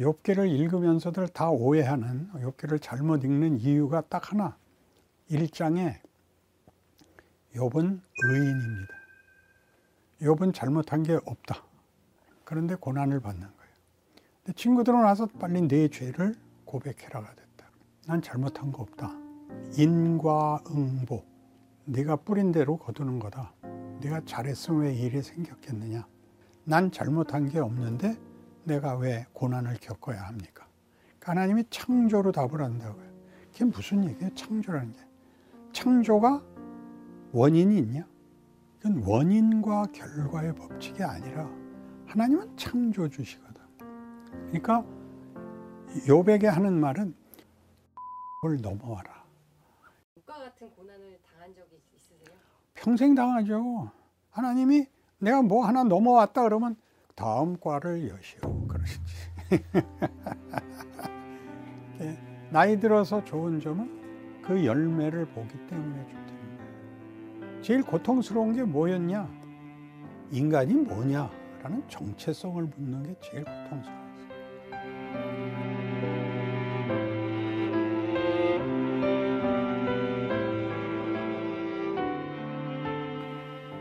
욥기를 읽으면서들 다 오해하는 욥기를 잘못 읽는 이유가 딱 하나. 1장에 욥은 의인입니다. 욥은 잘못한 게 없다. 그런데 고난을 받는 거예요. 친구들은 와서 빨리 내 죄를 고백해라가 됐다. 난 잘못한 거 없다. 인과응보. 네가 뿌린 대로 거두는 거다. 네가 잘했으면 왜 일이 생겼겠느냐. 난 잘못한 게 없는데 내가 왜 고난을 겪어야 합니까? 하나님이 창조로 답을 한다고요. 그게 무슨 얘기예요? 창조라는 게. 창조가 원인이 있냐? 그건 원인과 결과의 법칙이 아니라 하나님은 창조주시거든. 그러니까 요백에 하는 말은 을 넘어와라. 육과 같은 고난을 당한 적이 있으세요? 평생 당하죠. 하나님이 내가 뭐 하나 넘어왔다 그러면 다음 과를 여시오 그러시지. 나이 들어서 좋은 점은 그 열매를 보기 때문에 좋다는 거예요. 제일 고통스러운 게 뭐였냐? 인간이 뭐냐라는 정체성을 묻는 게 제일 고통스러웠어요.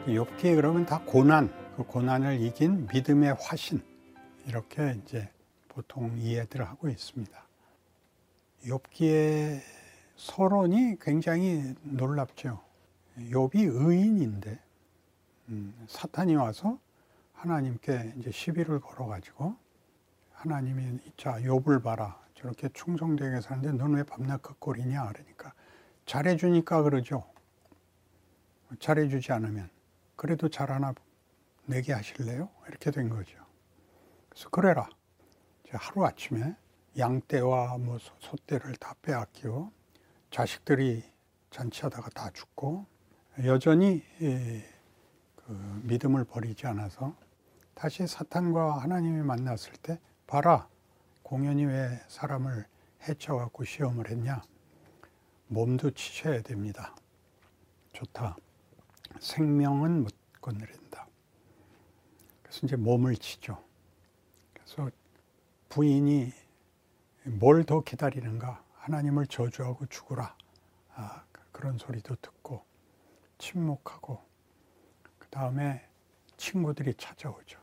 욥기에 그러면 다 고난, 그 고난을 이긴 믿음의 화신 이렇게 이제 보통 이해들 하고 있습니다. 욥기의 서론이 굉장히 놀랍죠. 욥이 의인인데 음, 사탄이 와서 하나님께 이제 시비를 걸어가지고 하나님이 자 욥을 봐라 저렇게 충성되게 사는데 너는 왜 밤낮 그 꼴이냐 그러니까 잘해주니까 그러죠. 잘해주지 않으면 그래도 잘 하나 내게 하실래요? 이렇게 된 거죠. 그래서 그래라. 하루 아침에 양떼와 뭐 소떼를 다 빼앗기고 자식들이 잔치하다가 다 죽고 여전히 그 믿음을 버리지 않아서 다시 사탄과 하나님이 만났을 때 봐라 공연히 왜 사람을 해쳐갖고 시험을 했냐 몸도 치셔야 됩니다. 좋다. 생명은 못 건드린다. 그래서 이제 몸을 치죠. 그래서 부인이 뭘 더 기다리는가? 하나님을 저주하고 죽으라. 아, 그런 소리도 듣고 침묵하고 그 다음에 친구들이 찾아오죠.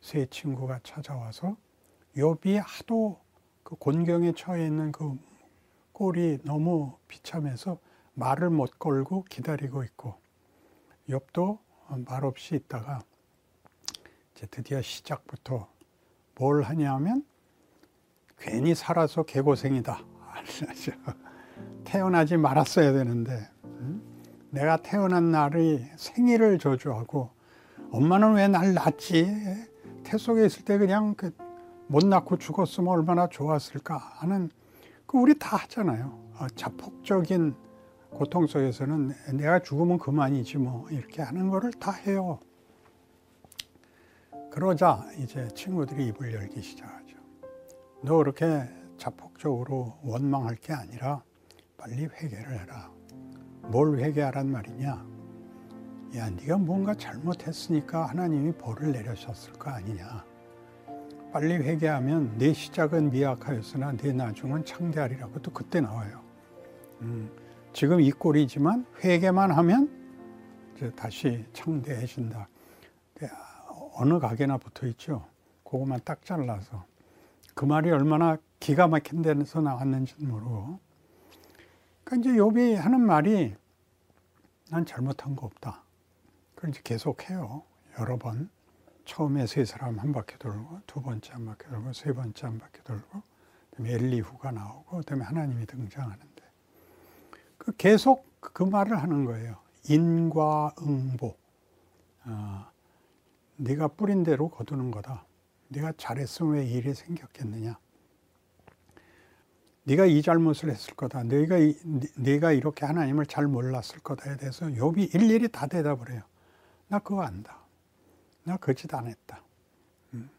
세 친구가 찾아와서 욥이 하도 그 곤경에 처해 있는 그 꼴이 너무 비참해서 말을 못 걸고 기다리고 있고 욥도 말없이 있다가 이제 드디어 시작부터 뭘 하냐면 괜히 살아서 개고생이다. 태어나지 말았어야 되는데 내가 태어난 날의 생일을 저주하고 엄마는 왜 날 낳지? 태 속에 있을 때 그냥 그 못 낳고 죽었으면 얼마나 좋았을까 하는 그 우리 다 하잖아요. 어, 자폭적인 고통 속에서는 내가 죽으면 그만이지 뭐 이렇게 하는 거를 다 해요. 그러자 이제 친구들이 입을 열기 시작하죠. 너 그렇게 자폭적으로 원망할 게 아니라 빨리 회개를 해라. 뭘 회개하란 말이냐? 야, 네가 뭔가 잘못했으니까 하나님이 벌을 내려셨을 거 아니냐? 빨리 회개하면 내 시작은 미약하였으나 내 나중은 창대하리라고 또 그때 나와요. 음, 지금 이 꼴이지만 회개만 하면 다시 창대해진다. 어느 가게나 붙어 있죠. 그것만 딱 잘라서 그 말이 얼마나 기가 막힌 데서 나왔는지는 모르고. 그러니까 이제 욥이 하는 말이 난 잘못한 거 없다. 그걸 이제 계속 해요. 여러 번. 처음에 세 사람 한 바퀴 돌고, 두 번째 한 바퀴 돌고, 세 번째 한 바퀴 돌고, 그다음에 엘리후가 나오고, 그다음에 하나님이 등장하는데, 그 계속 그 말을 하는 거예요. 인과응보. 어, 네가 뿌린 대로 거두는 거다. 네가 잘했으면 왜 일이 생겼겠느냐? 네가 이 잘못을 했을 거다. 네가 네가 이렇게 하나님을 잘 몰랐을 거다에 대해서 욥이 일일이 다 대답을 해요. 나 그거 안다. 나 거짓 안 했다. 음.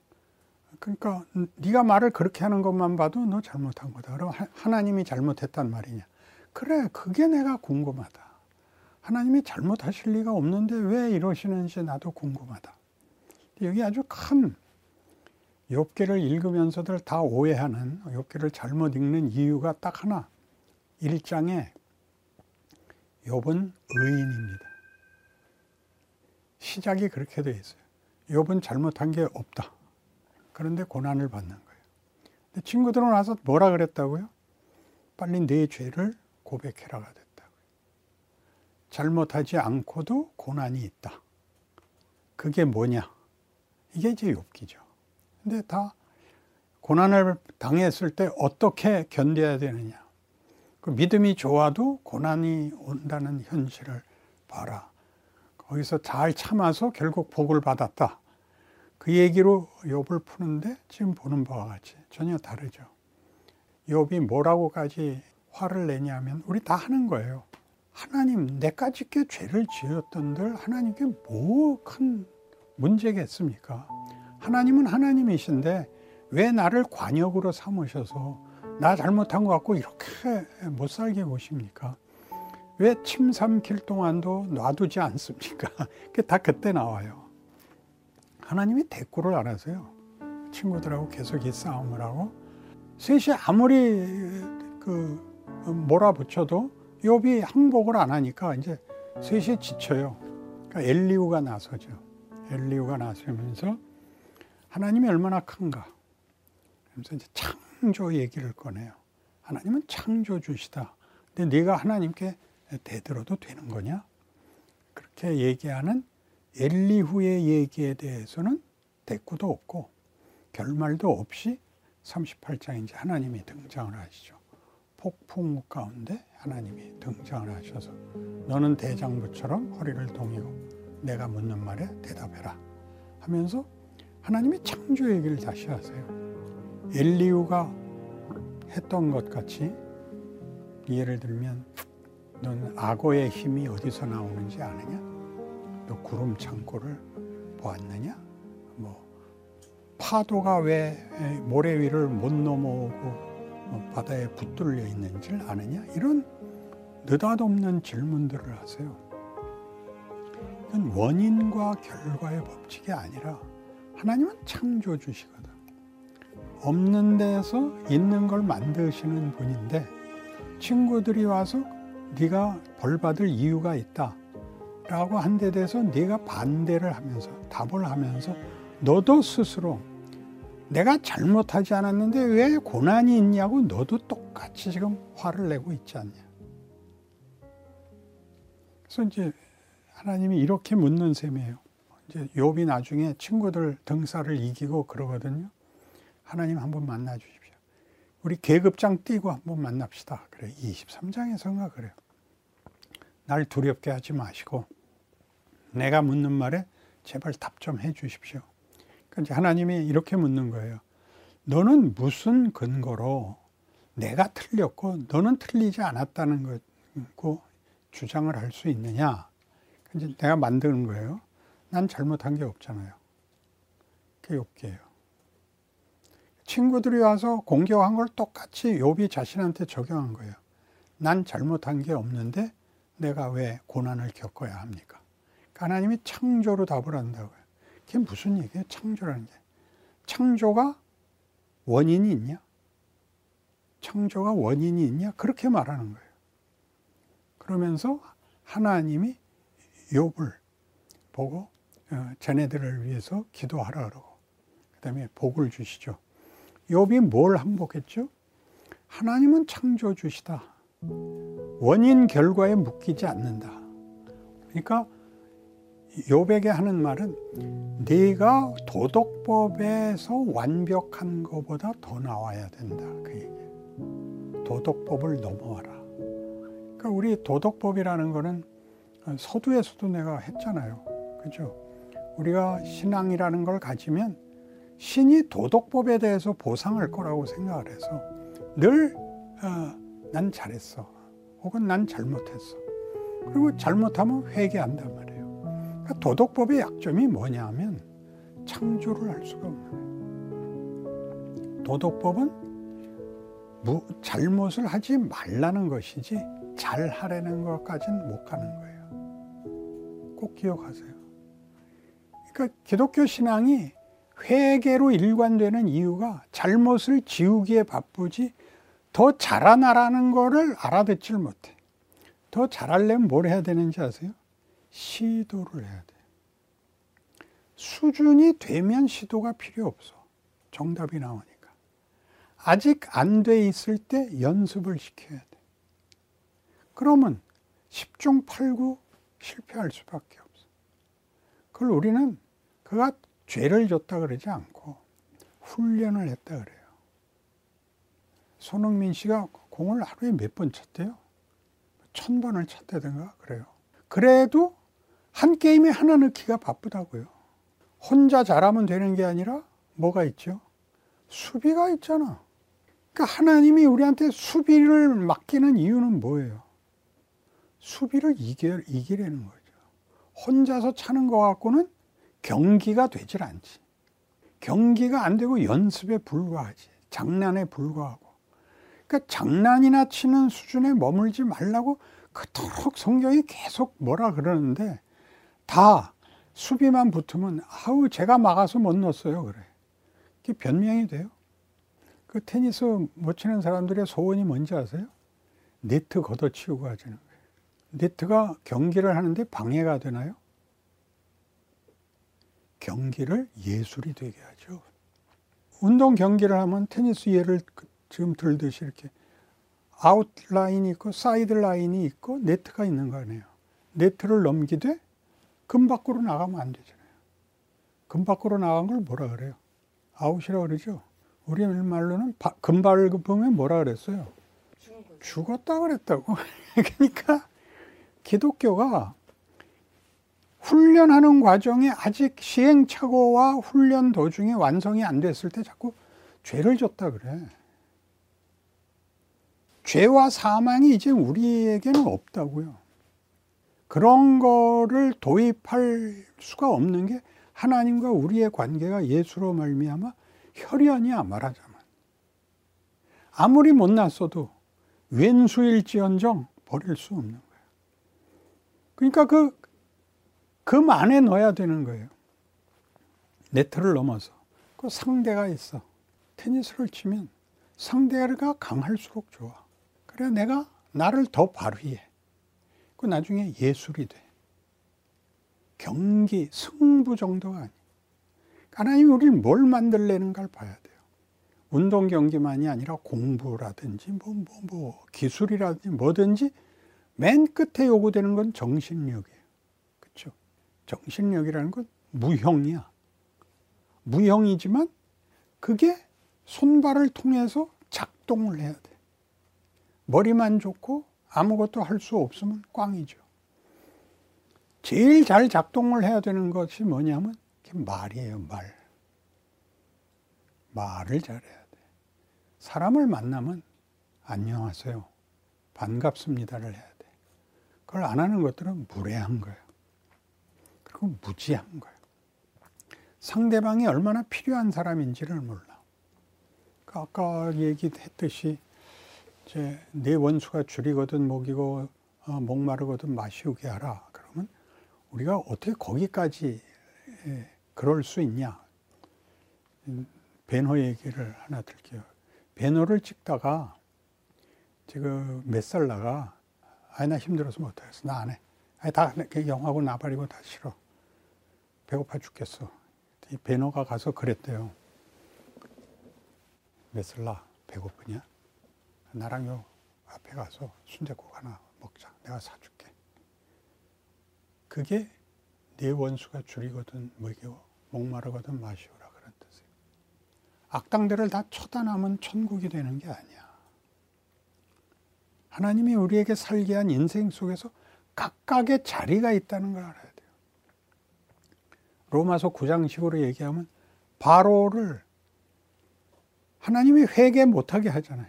그러니까 네가 말을 그렇게 하는 것만 봐도 너 잘못한 거다. 그럼 하나님이 잘못했단 말이냐? 그래, 그게 내가 궁금하다. 하나님이 잘못하실 리가 없는데 왜 이러시는지 나도 궁금하다. 여기 아주 큰 욥기를 읽으면서들 다 오해하는 욥기를 잘못 읽는 이유가 딱 하나. 1장에 욥은 의인입니다. 시작이 그렇게 돼 있어요. 욥은 잘못한 게 없다. 그런데 고난을 받는 거예요. 근데 친구들은 와서 뭐라 그랬다고요? 빨리 내 죄를 고백해라가 됐다고요. 잘못하지 않고도 고난이 있다. 그게 뭐냐? 이게 이제 욥기죠. 근데 다 고난을 당했을 때 어떻게 견뎌야 되느냐. 그 믿음이 좋아도 고난이 온다는 현실을 봐라. 거기서 잘 참아서 결국 복을 받았다. 그 얘기로 욥을 푸는데 지금 보는 바와 같이 전혀 다르죠. 욥이 뭐라고까지 화를 내냐면 우리 다 하는 거예요. 하나님 내까지 게 죄를 지었던들 하나님께 뭐 큰 문제겠습니까? 하나님은 하나님이신데 왜 나를 관역으로 삼으셔서 나 잘못한 것 같고 이렇게 못 살게 보십니까? 왜 침 삼킬 동안도 놔두지 않습니까? 그게 다 그때 나와요. 하나님이 대꾸를 알아서요. 친구들하고 계속 이 싸움을 하고 셋이 아무리 그 몰아붙여도 욥이 항복을 안 하니까 이제 셋이 지쳐요. 그러니까 엘리우가 나서죠. 엘리우가 나서면서 하나님이 얼마나 큰가. 그래서 이제 창조 얘기를 꺼내요. 하나님은 창조주시다. 근데 네가 하나님께 대들어도 되는 거냐? 그렇게 얘기하는 엘리후의 얘기에 대해서는 대꾸도 없고 결말도 없이 38장 이제 하나님이 등장을 하시죠. 폭풍 가운데 하나님이 등장을 하셔서 너는 대장부처럼 허리를 동이고 내가 묻는 말에 대답해라 하면서 하나님이 창조 얘기를 다시 하세요. 엘리우가 했던 것 같이 예를 들면 너는 악어의 힘이 어디서 나오는지 아느냐? 너 구름 창고를 보았느냐? 뭐 파도가 왜 모래 위를 못 넘어오고 뭐 바다에 붙들려 있는지를 아느냐? 이런 느닷없는 질문들을 하세요. 이건 원인과 결과의 법칙이 아니라 하나님은 창조주시거든. 없는 데서 있는 걸 만드시는 분인데 친구들이 와서 네가 벌 받을 이유가 있다. 라고 한 데 대해서 네가 반대를 하면서 답을 하면서 너도 스스로 내가 잘못하지 않았는데 왜 고난이 있냐고 너도 똑같이 지금 화를 내고 있지 않냐. 그래서 이제 하나님이 이렇게 묻는 셈이에요. 이제 욥이 나중에 친구들 등살을 이기고 그러거든요. 하나님 한번 만나 주십시오. 우리 계급장 띄고 한번 만납시다. 그래. 23장에서인가 그래요. 날 두렵게 하지 마시고 내가 묻는 말에 제발 답 좀 해 주십시오. 그러니까 하나님이 이렇게 묻는 거예요. 너는 무슨 근거로 내가 틀렸고 너는 틀리지 않았다는 거고 주장을 할 수 있느냐? 이제 내가 만드는 거예요. 난 잘못한 게 없잖아요. 그게 욕기예요. 친구들이 와서 공격한 걸 똑같이 욥이 자신한테 적용한 거예요. 난 잘못한 게 없는데 내가 왜 고난을 겪어야 합니까? 하나님이 창조로 답을 한다고요. 그게 무슨 얘기예요? 창조라는 게. 창조가 원인이 있냐? 창조가 원인이 있냐? 그렇게 말하는 거예요. 그러면서 하나님이 욥을 보고 어, 자네들을 위해서 기도하라 그러고 그다음에 복을 주시죠. 욥이 뭘 항복했죠? 하나님은 창조주시다. 원인 결과에 묶이지 않는다. 그러니까 욥에게 하는 말은 네가 도덕법에서 완벽한 것보다 더 나와야 된다. 그 얘기. 도덕법을 넘어와라. 그러니까 우리 도덕법이라는 거는 서두에서도 내가 했잖아요. 그죠? 우리가 신앙이라는 걸 가지면 신이 도덕법에 대해서 보상할 거라고 생각을 해서 늘, 어, 난 잘했어. 혹은 난 잘못했어. 그리고 잘못하면 회개한단 말이에요. 그러니까 도덕법의 약점이 뭐냐 하면 창조를 할 수가 없는 거예요. 도덕법은 무, 잘못을 하지 말라는 것이지 잘 하려는 것까지는 못 가는 거예요. 꼭 기억하세요. 그러니까 기독교 신앙이 회개로 일관되는 이유가 잘못을 지우기에 바쁘지 더 자라나라는 거를 알아듣질 못해. 더 잘하려면 뭘 해야 되는지 아세요? 시도를 해야 돼. 수준이 되면 시도가 필요 없어. 정답이 나오니까. 아직 안 돼 있을 때 연습을 시켜야 돼. 그러면 10중 8구 실패할 수밖에 없어. 그걸 우리는 그가 죄를 줬다 그러지 않고 훈련을 했다 그래요. 손흥민 씨가 공을 하루에 몇 번 쳤대요? 천 번을 쳤다든가 그래요. 그래도 한 게임에 하나 넣기가 바쁘다고요. 혼자 잘하면 되는 게 아니라 뭐가 있죠? 수비가 있잖아. 그러니까 하나님이 우리한테 수비를 맡기는 이유는 뭐예요? 수비를 이겨, 이기려는 거죠. 혼자서 차는 것 갖고는 경기가 되질 않지. 경기가 안 되고 연습에 불과하지. 장난에 불과하고. 그러니까 장난이나 치는 수준에 머물지 말라고 그토록 성경이 계속 뭐라 그러는데 다 수비만 붙으면 아우 제가 막아서 못 넣었어요 그래. 그게 변명이 돼요. 그 테니스 못 치는 사람들의 소원이 뭔지 아세요? 네트 걷어치우고 하자는. 네트가 경기를 하는데 방해가 되나요? 경기를 예술이 되게 하죠. 운동 경기를 하면 테니스 예를 지금 들듯이 이렇게 아웃라인이 있고 사이드 라인이 있고 네트가 있는 거 아니에요. 네트를 넘기되 금 밖으로 나가면 안 되잖아요. 금 밖으로 나간 걸 뭐라 그래요? 아웃이라 그러죠. 우리 말로는 금발급품에 뭐라 그랬어요? 죽었다 그랬다고. 그러니까 기독교가 훈련하는 과정에 아직 시행착오와 훈련 도중에 완성이 안 됐을 때 자꾸 죄를 졌다 그래. 죄와 사망이 이제 우리에게는 없다고요. 그런 거를 도입할 수가 없는 게 하나님과 우리의 관계가 예수로 말미암아 혈연이야 말하자면. 아무리 못났어도 왼수일지언정 버릴 수 없는. 그러니까 그, 금 안에 넣어야 되는 거예요. 네트를 넘어서. 그 상대가 있어. 테니스를 치면 상대가 강할수록 좋아. 그래 내가 나를 더 발휘해. 그 나중에 예술이 돼. 경기, 승부 정도가 아니. 하나님이 우리를 뭘 만들려는가를 봐야 돼요. 운동 경기만이 아니라 공부라든지 뭐, 뭐, 뭐, 기술이라든지 뭐든지 맨 끝에 요구되는 건 정신력이에요. 그렇죠? 정신력이라는 건 무형이야. 무형이지만 그게 손발을 통해서 작동을 해야 돼. 머리만 좋고 아무것도 할 수 없으면 꽝이죠. 제일 잘 작동을 해야 되는 것이 뭐냐면 말이에요, 말. 말을 잘해야 돼. 사람을 만나면 안녕하세요. 반갑습니다를 해야 돼. 그걸 안 하는 것들은 무례한 거예요. 그리고 무지한 거예요. 상대방이 얼마나 필요한 사람인지를 몰라. 그 아까 얘기했듯이 이제 내 원수가 줄이거든 먹이고 어, 목마르거든 마시우게 하라. 그러면 우리가 어떻게 거기까지 예, 그럴 수 있냐? 음, 배너 얘기를 하나 들게요. 배너를 찍다가 지금 몇 살 나가 아니 나 힘들어서 못하겠어 나 안 해. 아니 다 영하고 나발이고 다 싫어. 배고파 죽겠어. 이 배너가 가서 그랬대요. 나? 배고프냐? 나랑 요 앞에 가서 순대국 하나 먹자. 내가 사줄게. 그게 네 원수가 줄이거든 먹이고 목마르거든 마시오라 그런 뜻이에요. 악당들을 다 처단하면 천국이 되는 게 아니야. 하나님이 우리에게 살게 한 인생 속에서 각각의 자리가 있다는 걸 알아야 돼요. 로마서 9장 10으로 얘기하면 바로를 하나님이 회개 못하게 하잖아요.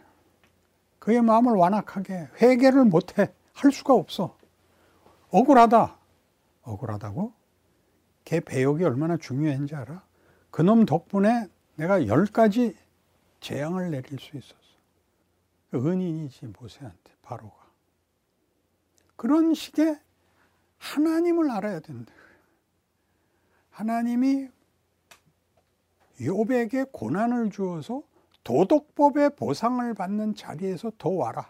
그의 마음을 완악하게 회개를 못해 할 수가 없어. 억울하다. 억울하다고? 걔 배역이 얼마나 중요한지 알아? 그놈 덕분에 내가 열 가지 재앙을 내릴 수 있었어. 은인이지 모세한테 바로가. 그런 식의 하나님을 알아야 된다. 하나님이 욥에게 고난을 주어서 도덕법의 보상을 받는 자리에서 더 와라.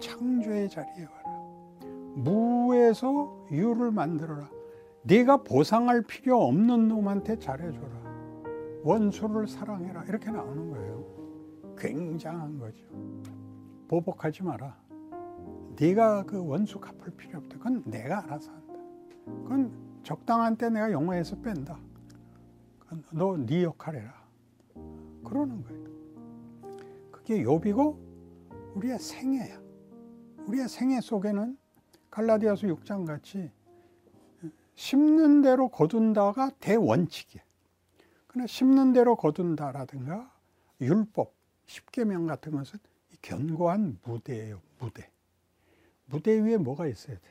창조의 자리에 와라. 무에서 유를 만들어라. 네가 보상할 필요 없는 놈한테 잘해줘라. 원수를 사랑해라. 이렇게 나오는 거예요. 굉장한 거죠. 보복하지 마라. 네가 그 원수 갚을 필요 없다. 그건 내가 알아서 한다. 그건 적당한 때 내가 영화에서 뺀다. 너 네 역할 해라. 그러는 거예요. 그게 욥이고 우리의 생애야. 우리의 생애 속에는 갈라디아서 6장 같이 심는 대로 거둔다가 대원칙이야. 그러나 심는 대로 거둔다라든가 율법, 십계명 같은 것은 견고한 무대예요. 무대. 무대 위에 뭐가 있어야 돼?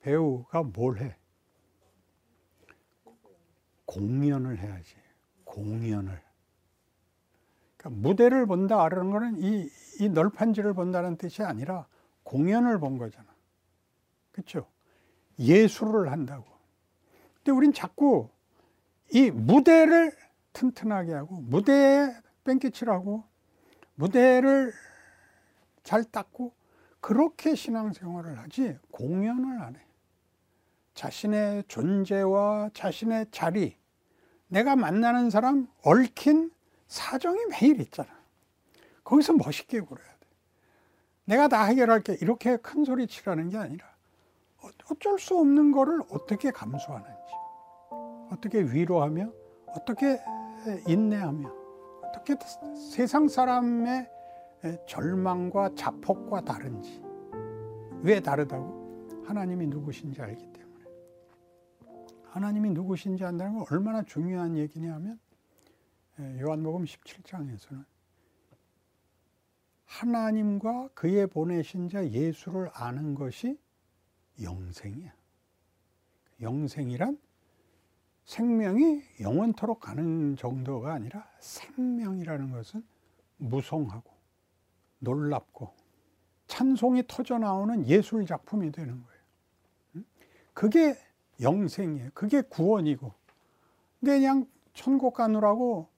배우가 뭘 해? 공연을 해야지. 공연을. 그러니까 무대를 본다 라는 거는 이, 이 널판지를 본다는 뜻이 아니라 공연을 본 거잖아. 그렇죠? 예술을 한다고. 근데 우린 자꾸 이 무대를 튼튼하게 하고 무대에 뺑기칠하고 무대를 잘 닦고 그렇게 신앙생활을 하지 공연을 안 해. 자신의 존재와 자신의 자리, 내가 만나는 사람 얽힌 사정이 매일 있잖아. 거기서 멋있게 굴어야 돼. 내가 다 해결할게 이렇게 큰 소리 치라는 게 아니라 어쩔 수 없는 거를 어떻게 감수하는지, 어떻게 위로하며, 어떻게 인내하며, 어떻게 세상 사람의 절망과 자폭과 다른지. 왜 다르다고? 하나님이 누구신지 알기 때문에. 하나님이 누구신지 안다는 건 얼마나 중요한 얘기냐 하면 요한복음 17장에서는 하나님과 그의 보내신 자 예수를 아는 것이 영생이야. 영생이란 생명이 영원토록 가는 정도가 아니라 생명이라는 것은 무성하고 놀랍고 찬송이 터져 나오는 예술 작품이 되는 거예요. 그게 영생이에요. 그게 구원이고. 근데 그냥 천국 가느라고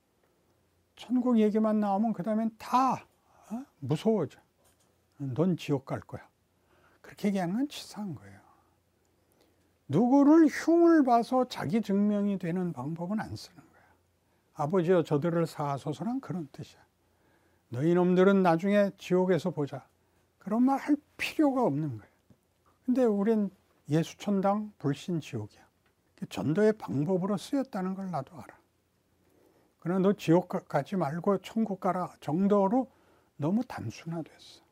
천국 얘기만 나오면 그 다음엔 다 어? 무서워져. 넌 지옥 갈 거야. 그렇게 얘기하는 건 치사한 거예요. 누구를 흉을 봐서 자기 증명이 되는 방법은 안 쓰는 거야. 아버지여 저들을 사하소서란 그런 뜻이야. 너희 놈들은 나중에 지옥에서 보자. 그런 말 할 필요가 없는 거예요. 근데 우린 예수천당 불신 지옥이야. 전도의 방법으로 쓰였다는 걸 나도 알아. 그러나 너 지옥 가지 말고 천국 가라 정도로 너무 단순화됐어.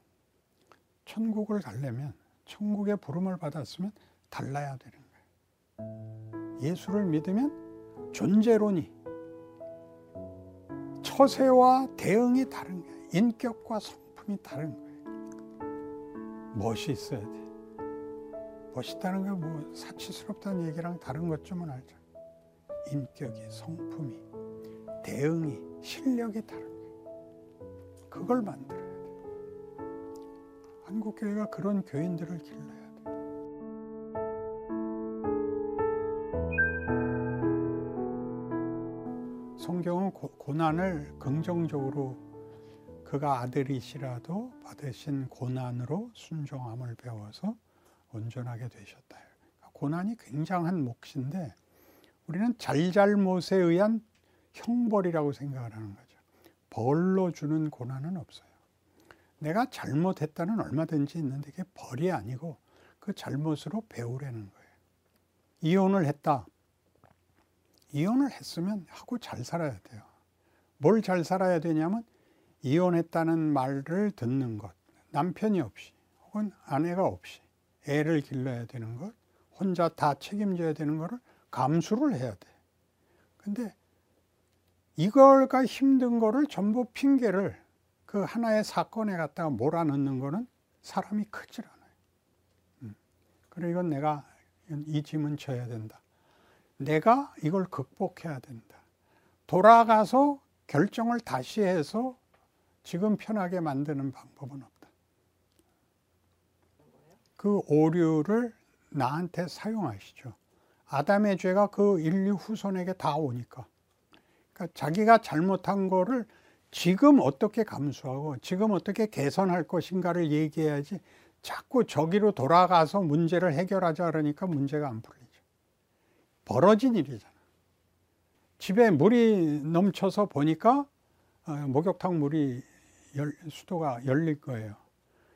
천국을 가려면 천국의 부름을 받았으면 달라야 되는 거예요. 예수를 믿으면 존재론이 처세와 대응이 다른 거예요. 인격과 성품이 다른 거예요. 멋이 있어야 돼. 멋있다는 게뭐 사치스럽다는 얘기랑 다른 것쯤은 알죠. 인격이, 성품이, 대응이, 실력이 다른 거예요. 그걸 만들어야 돼. 한국교회가 그런 교인들을 길러야 돼. 성경은 고, 난을 긍정적으로 그가 아들이시라도 받으신 고난으로 순종함을 배워서 온전하게 되셨다. 고난이 굉장한 몫인데 우리는 잘잘못에 의한 형벌이라고 생각을 하는 거죠. 벌로 주는 고난은 없어요. 내가 잘못했다는 얼마든지 있는데 그게 벌이 아니고 그 잘못으로 배우라는 거예요. 이혼을 했다. 이혼을 했으면 하고 잘 살아야 돼요. 뭘 잘 살아야 되냐면 이혼했다는 말을 듣는 것. 남편이 없이 혹은 아내가 없이 애를 길러야 되는 것. 혼자 다 책임져야 되는 것을 감수를 해야 돼. 근데 이걸가 힘든 거를 전부 핑계를 그 하나의 사건에 갖다가 몰아넣는 거는 사람이 크질 않아요. 음. 그래 이건 내가 이 짐은 져야 된다. 내가 이걸 극복해야 된다. 돌아가서 결정을 다시 해서 지금 편하게 만드는 방법은 없다. 그 오류를 나한테 사용하시죠. 아담의 죄가 그 인류 후손에게 다 오니까 그러니까 자기가 잘못한 거를 지금 어떻게 감수하고 지금 어떻게 개선할 것인가를 얘기해야지 자꾸 저기로 돌아가서 문제를 해결하자 그러니까 문제가 안 풀리죠. 벌어진 일이잖아. 집에 물이 넘쳐서 보니까 어, 목욕탕 물이 열, 수도가 열릴 거예요.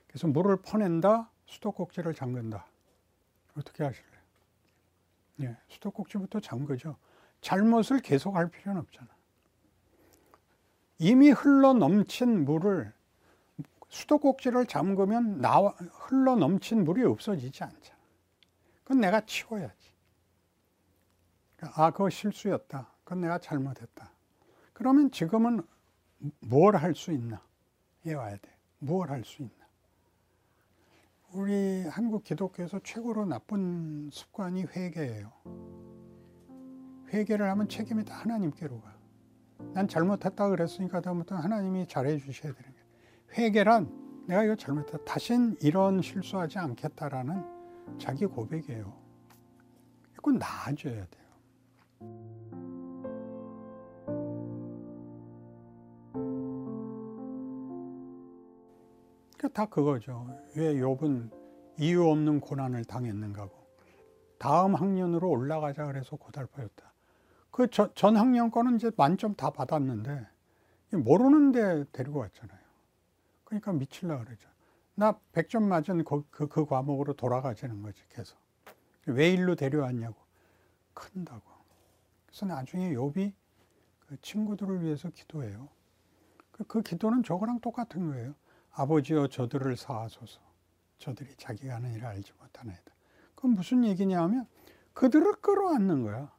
그래서 물을 퍼낸다, 수도꼭지를 잠근다. 어떻게 하실래요? 예, 수도꼭지부터 잠그죠. 잘못을 계속할 필요는 없잖아. 이미 흘러 넘친 물을 수도꼭지를 잠그면 나와 흘러 넘친 물이 없어지지 않잖아. 그건 내가 치워야지. 아, 그거 실수였다. 그건 내가 잘못했다. 그러면 지금은 뭘 할 수 있나? 에 와야 돼. 뭘할수 있나? 우리 한국 기독교에서 최고로 나쁜 습관이 회개예요. 회개를 하면 책임이 다 하나님께로 가. 난 잘못했다 그랬으니까 다음부터 하나님이 잘해 주셔야 되는 거예요. 회개란 내가 이거 잘못했다. 다신 이런 실수하지 않겠다라는 자기 고백이에요. 그건 나아져야 돼요. 다 그거죠. 왜 욥은 이유 없는 고난을 당했는가고. 다음 학년으로 올라가자 그래서 고달퍼였다. 그 전 학년 거는 이제 만점 다 받았는데 모르는데 데리고 왔잖아요. 그러니까 미칠라 그러죠. 나 100점 맞은 그, 그, 그 과목으로 돌아가자는 거지 계속. 왜 일로 데려왔냐고. 큰다고. 그래서 나중에 욥이 그 친구들을 위해서 기도해요. 그, 그 기도는 저거랑 똑같은 거예요. 아버지여 저들을 사하소서. 저들이 자기가 하는 일을 알지 못하나이다. 그건 무슨 얘기냐 하면 그들을 끌어안는 거야.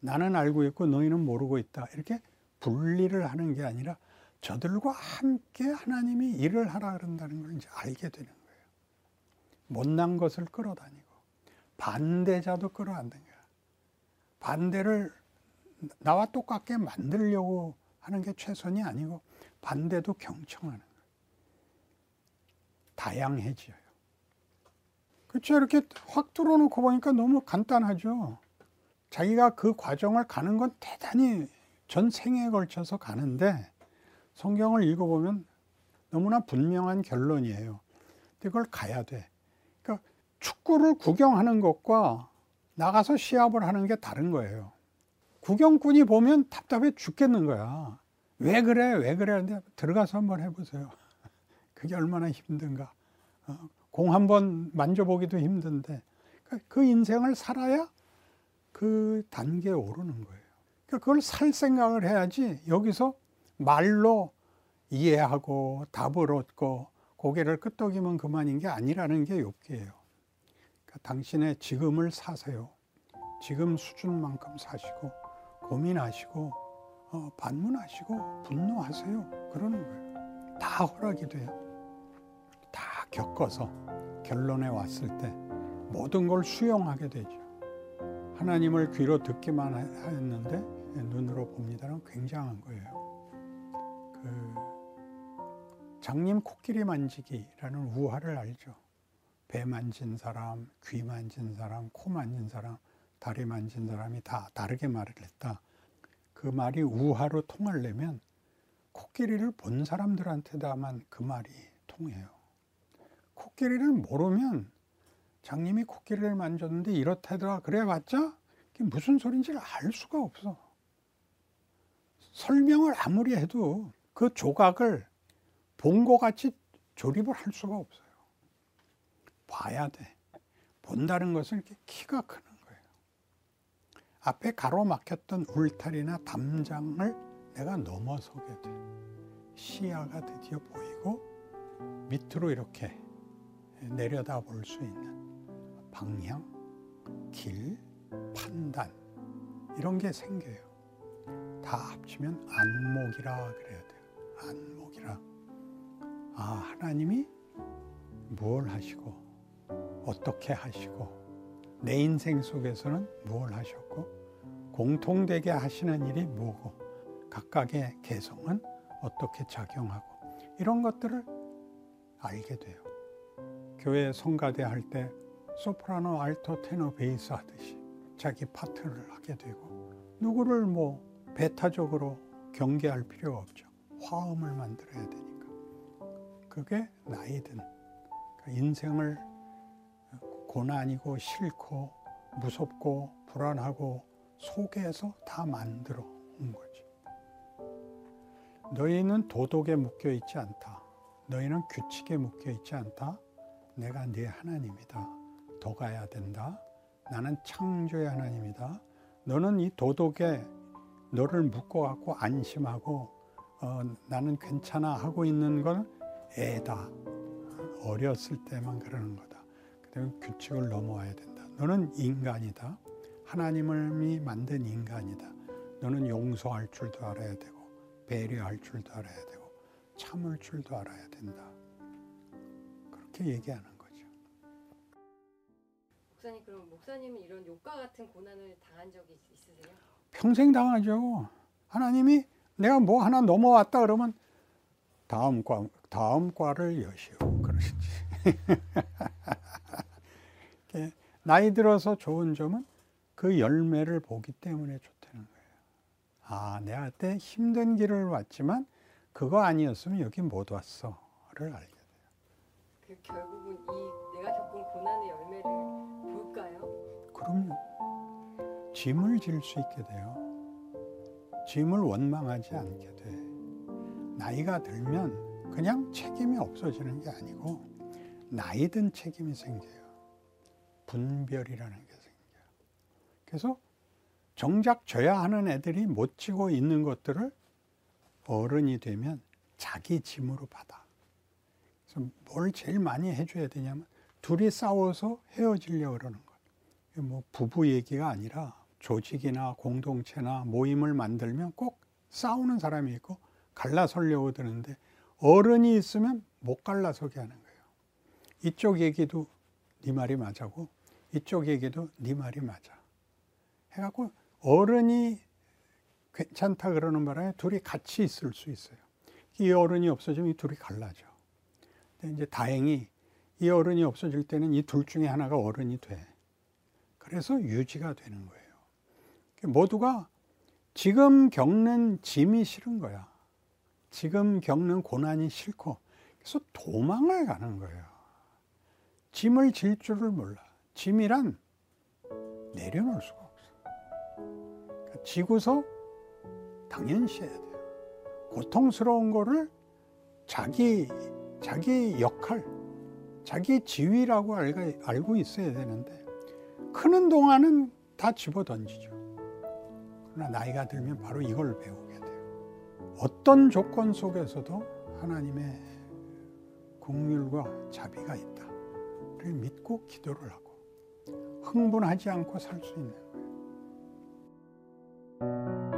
나는 알고 있고 너희는 모르고 있다. 이렇게 분리를 하는 게 아니라 저들과 함께 하나님이 일을 하라 그런다는 걸 이제 알게 되는 거예요. 못난 것을 끌어다니고 반대자도 끌어안는 거야. 반대를 나와 똑같게 만들려고 하는 게 최선이 아니고 반대도 경청하는. 다양해져요. 그렇죠. 이렇게 확 뚫어놓고 보니까 너무 간단하죠. 자기가 그 과정을 가는 건 대단히 전 생에 걸쳐서 가는데 성경을 읽어보면 너무나 분명한 결론이에요. 이걸 가야 돼. 그러니까 축구를 구경하는 것과 나가서 시합을 하는 게 다른 거예요. 구경꾼이 보면 답답해 죽겠는 거야. 왜 그래? 왜 그래? 근데 들어가서 한번 해보세요. 그게 얼마나 힘든가. 어, 공한 번 만져보기도 힘든데 그러니까 그 인생을 살아야 그 단계에 오르는 거예요. 그러니까 그걸 살 생각을 해야지 여기서 말로 이해하고 답을 얻고 고개를 끄덕이면 그만인 게 아니라는 게 욕기예요. 그러니까 당신의 지금을 사세요. 지금 수준만큼 사시고 고민하시고 어, 반문하시고 분노하세요. 그러는 거예요. 다 허락이 돼요. 겪어서 결론에 왔을 때 모든 걸 수용하게 되죠. 하나님을 귀로 듣기만 했는데 눈으로 봅니다는 굉장한 거예요. 그 장님 코끼리 만지기라는 우화를 알죠. 배 만진 사람, 귀 만진 사람, 코 만진 사람, 다리 만진 사람이 다 다르게 말을 했다. 그 말이 우화로 통하려면 코끼리를 본 사람들한테다만 그 말이 통해요. 코끼리를 모르면 장님이 코끼리를 만졌는데 이렇다더라 그래봤자 그게 무슨 소린지를 알 수가 없어. 설명을 아무리 해도 그 조각을 본 것 같이 조립을 할 수가 없어요. 봐야 돼. 본다는 것은 이렇게 키가 크는 거예요. 앞에 가로막혔던 울타리나 담장을 내가 넘어서게 돼. 시야가 드디어 보이고 밑으로 이렇게 내려다 볼 수 있는 방향, 길, 판단 이런 게 생겨요. 다 합치면 안목이라 그래야 돼요. 안목이라. 아, 하나님이 무엇 하시고 어떻게 하시고 내 인생 속에서는 무엇 하셨고 공통되게 하시는 일이 뭐고 각각의 개성은 어떻게 작용하고 이런 것들을 알게 돼요. 교회 성가대 할 때 소프라노, 알토, 테너, 베이스 하듯이 자기 파트를 하게 되고 누구를 뭐 배타적으로 경계할 필요가 없죠. 화음을 만들어야 되니까. 그게 나이든 그러니까 인생을 고난이고 싫고 무섭고 불안하고 속에서 다 만들어 온 거지. 너희는 도덕에 묶여 있지 않다. 너희는 규칙에 묶여 있지 않다. 내가 네 하나님이다. 더 가야 된다. 나는 창조의 하나님이다. 너는 이 도덕에 너를 묶어갖고 안심하고 어, 나는 괜찮아 하고 있는 건 애다. 어렸을 때만 그러는 거다. 그다음에 규칙을 넘어와야 된다. 너는 인간이다. 하나님을 만든 인간이다. 너는 용서할 줄도 알아야 되고 배려할 줄도 알아야 되고 참을 줄도 알아야 된다. 그렇게 얘기하는 거죠. 목사님 그럼 목사님은 이런 욕과 같은 고난을 당한 적이 있- 있으세요? 평생 당하죠. 하나님이 내가 뭐 하나 넘어왔다 그러면 다음 과 다음 과를 여시오 그러시지. 이렇게 나이 들어서 좋은 점은 그 열매를 보기 때문에 좋다는 거예요. 아, 내가 그때 힘든 길을 왔지만 그거 아니었으면 여기 못 왔어를 알게 돼요. 그 결국은 이 내가 겪은 고난의 열매를 볼까요? 그럼요. 짐을 질 수 있게 돼요. 짐을 원망하지 않게 돼. 나이가 들면 그냥 책임이 없어지는 게 아니고 나이 든 책임이 생겨요. 분별이라는 게 생겨요. 그래서 정작 져야 하는 애들이 못 지고 있는 것들을 어른이 되면 자기 짐으로 받아. 그래서 뭘 제일 많이 해줘야 되냐면 둘이 싸워서 헤어지려고 그러는 거예요. 뭐 부부 얘기가 아니라 조직이나 공동체나 모임을 만들면 꼭 싸우는 사람이 있고 갈라서려고 드는데 어른이 있으면 못 갈라서게 하는 거예요. 이쪽 얘기도 네 말이 맞아고 이쪽 얘기도 네 말이 맞아. 해갖고 어른이 괜찮다 그러는 바람에 둘이 같이 있을 수 있어요. 이 어른이 없어지면 이 둘이 갈라져. 이제 다행히 이 어른이 없어질 때는 이 둘 중에 하나가 어른이 돼. 그래서 유지가 되는 거예요. 모두가 지금 겪는 짐이 싫은 거야. 지금 겪는 고난이 싫고, 그래서 도망을 가는 거예요. 짐을 질 줄을 몰라. 짐이란 내려놓을 수가 없어. 그러니까 지고서 당연시해야 돼요. 고통스러운 거를 자기, 자기 역할, 자기 지위라고 알고, 있어야 되는데, 크는 동안은 다 집어 던지죠. 그러나 나이가 들면 바로 이걸 배우게 돼요. 어떤 조건 속에서도 하나님의 국률과 자비가 있다 를 믿고 기도를 하고 흥분하지 않고 살 수 있는 거예요.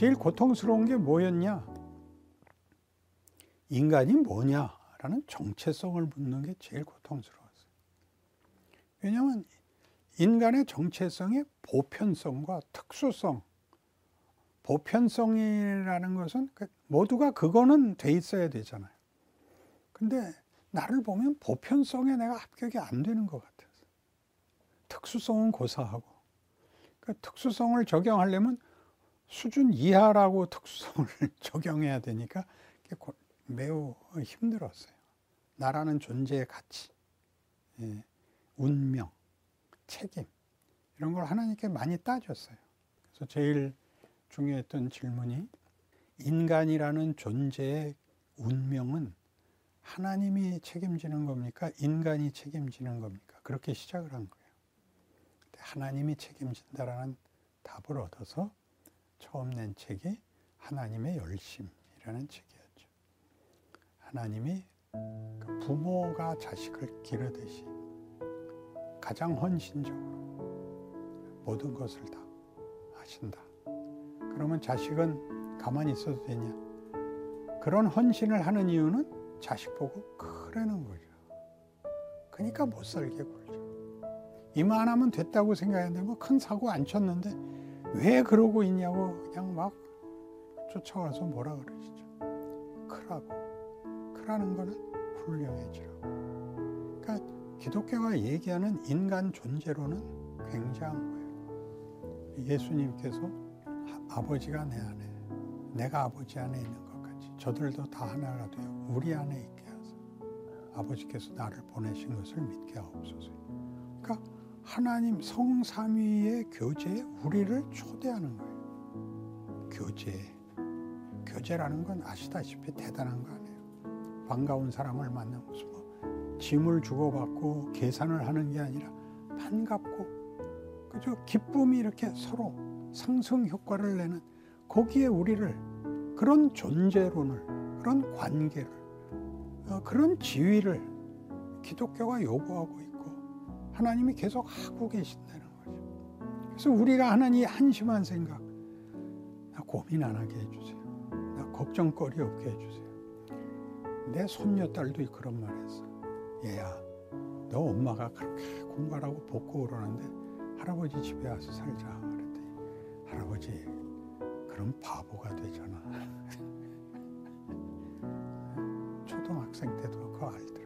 제일 고통스러운 게 뭐였냐? 인간이 뭐냐라는 정체성을 묻는 게 제일 고통스러웠어요. 왜냐하면 인간의 정체성의 보편성과 특수성, 보편성이라는 것은 그 모두가 그거는 돼 있어야 되잖아요. 근데 나를 보면 보편성에 내가 합격이 안 되는 것 같아서 특수성은 고사하고 그 특수성을 적용하려면 수준 이하라고 특수성을 적용해야 되니까 매우 힘들었어요. 나라는 존재의 가치, 예, 운명, 책임 이런 걸 하나님께 많이 따졌어요. 그래서 제일 중요했던 질문이 인간이라는 존재의 운명은 하나님이 책임지는 겁니까? 인간이 책임지는 겁니까? 그렇게 시작을 한 거예요. 하나님이 책임진다라는 답을 얻어서 처음 낸 책이 하나님의 열심이라는 책이었죠. 하나님이 그 부모가 자식을 기르듯이 가장 헌신적으로 모든 것을 다 하신다. 그러면 자식은 가만히 있어도 되냐? 그런 헌신을 하는 이유는 자식 보고 크라는 거죠. 그러니까 못 살게 굴죠. 이만하면 됐다고 생각했는데 뭐 큰 사고 안 쳤는데 왜 그러고 있냐고 그냥 막 쫓아와서 뭐라 그러시죠. 크라고. 크라는 거는 훌륭해지라고. 그러니까 기독교가 얘기하는 인간 존재로는 굉장한 거예요. 예수님께서 아- 아버지가 내 안에, 내가 아버지 안에 있는 것 같이 저들도 다 하나가 되어 우리 안에 있게 하사 아버지께서 나를 보내신 것을 믿게 하옵소서. 하나님 성삼위의 교제에 우리를 초대하는 거예요. 교제. 교제라는 건 아시다시피 대단한 거 아니에요. 반가운 사람을 무슨 뭐 짐을 주고받고 계산을 하는 게 아니라 반갑고 그저 기쁨이 이렇게 서로 상승 효과를 내는 거기에 우리를 그런 존재론을 그런 관계를 어, 그런 지위를 기독교가 요구하고 있고 하나님이 계속 하고 계신다는 거죠. 그래서 우리가 하나님 한심한 생각 나 고민 안 하게 해주세요. 나 걱정거리 없게 해주세요. 내 손녀딸도 그런 말 했어. 얘야, 너 엄마가 그렇게 공부하라고 복고 그러는데 할아버지 집에 와서 살자. 그랬더니 할아버지, 그럼 바보가 되잖아. 초등학생 때도 그거 알 때.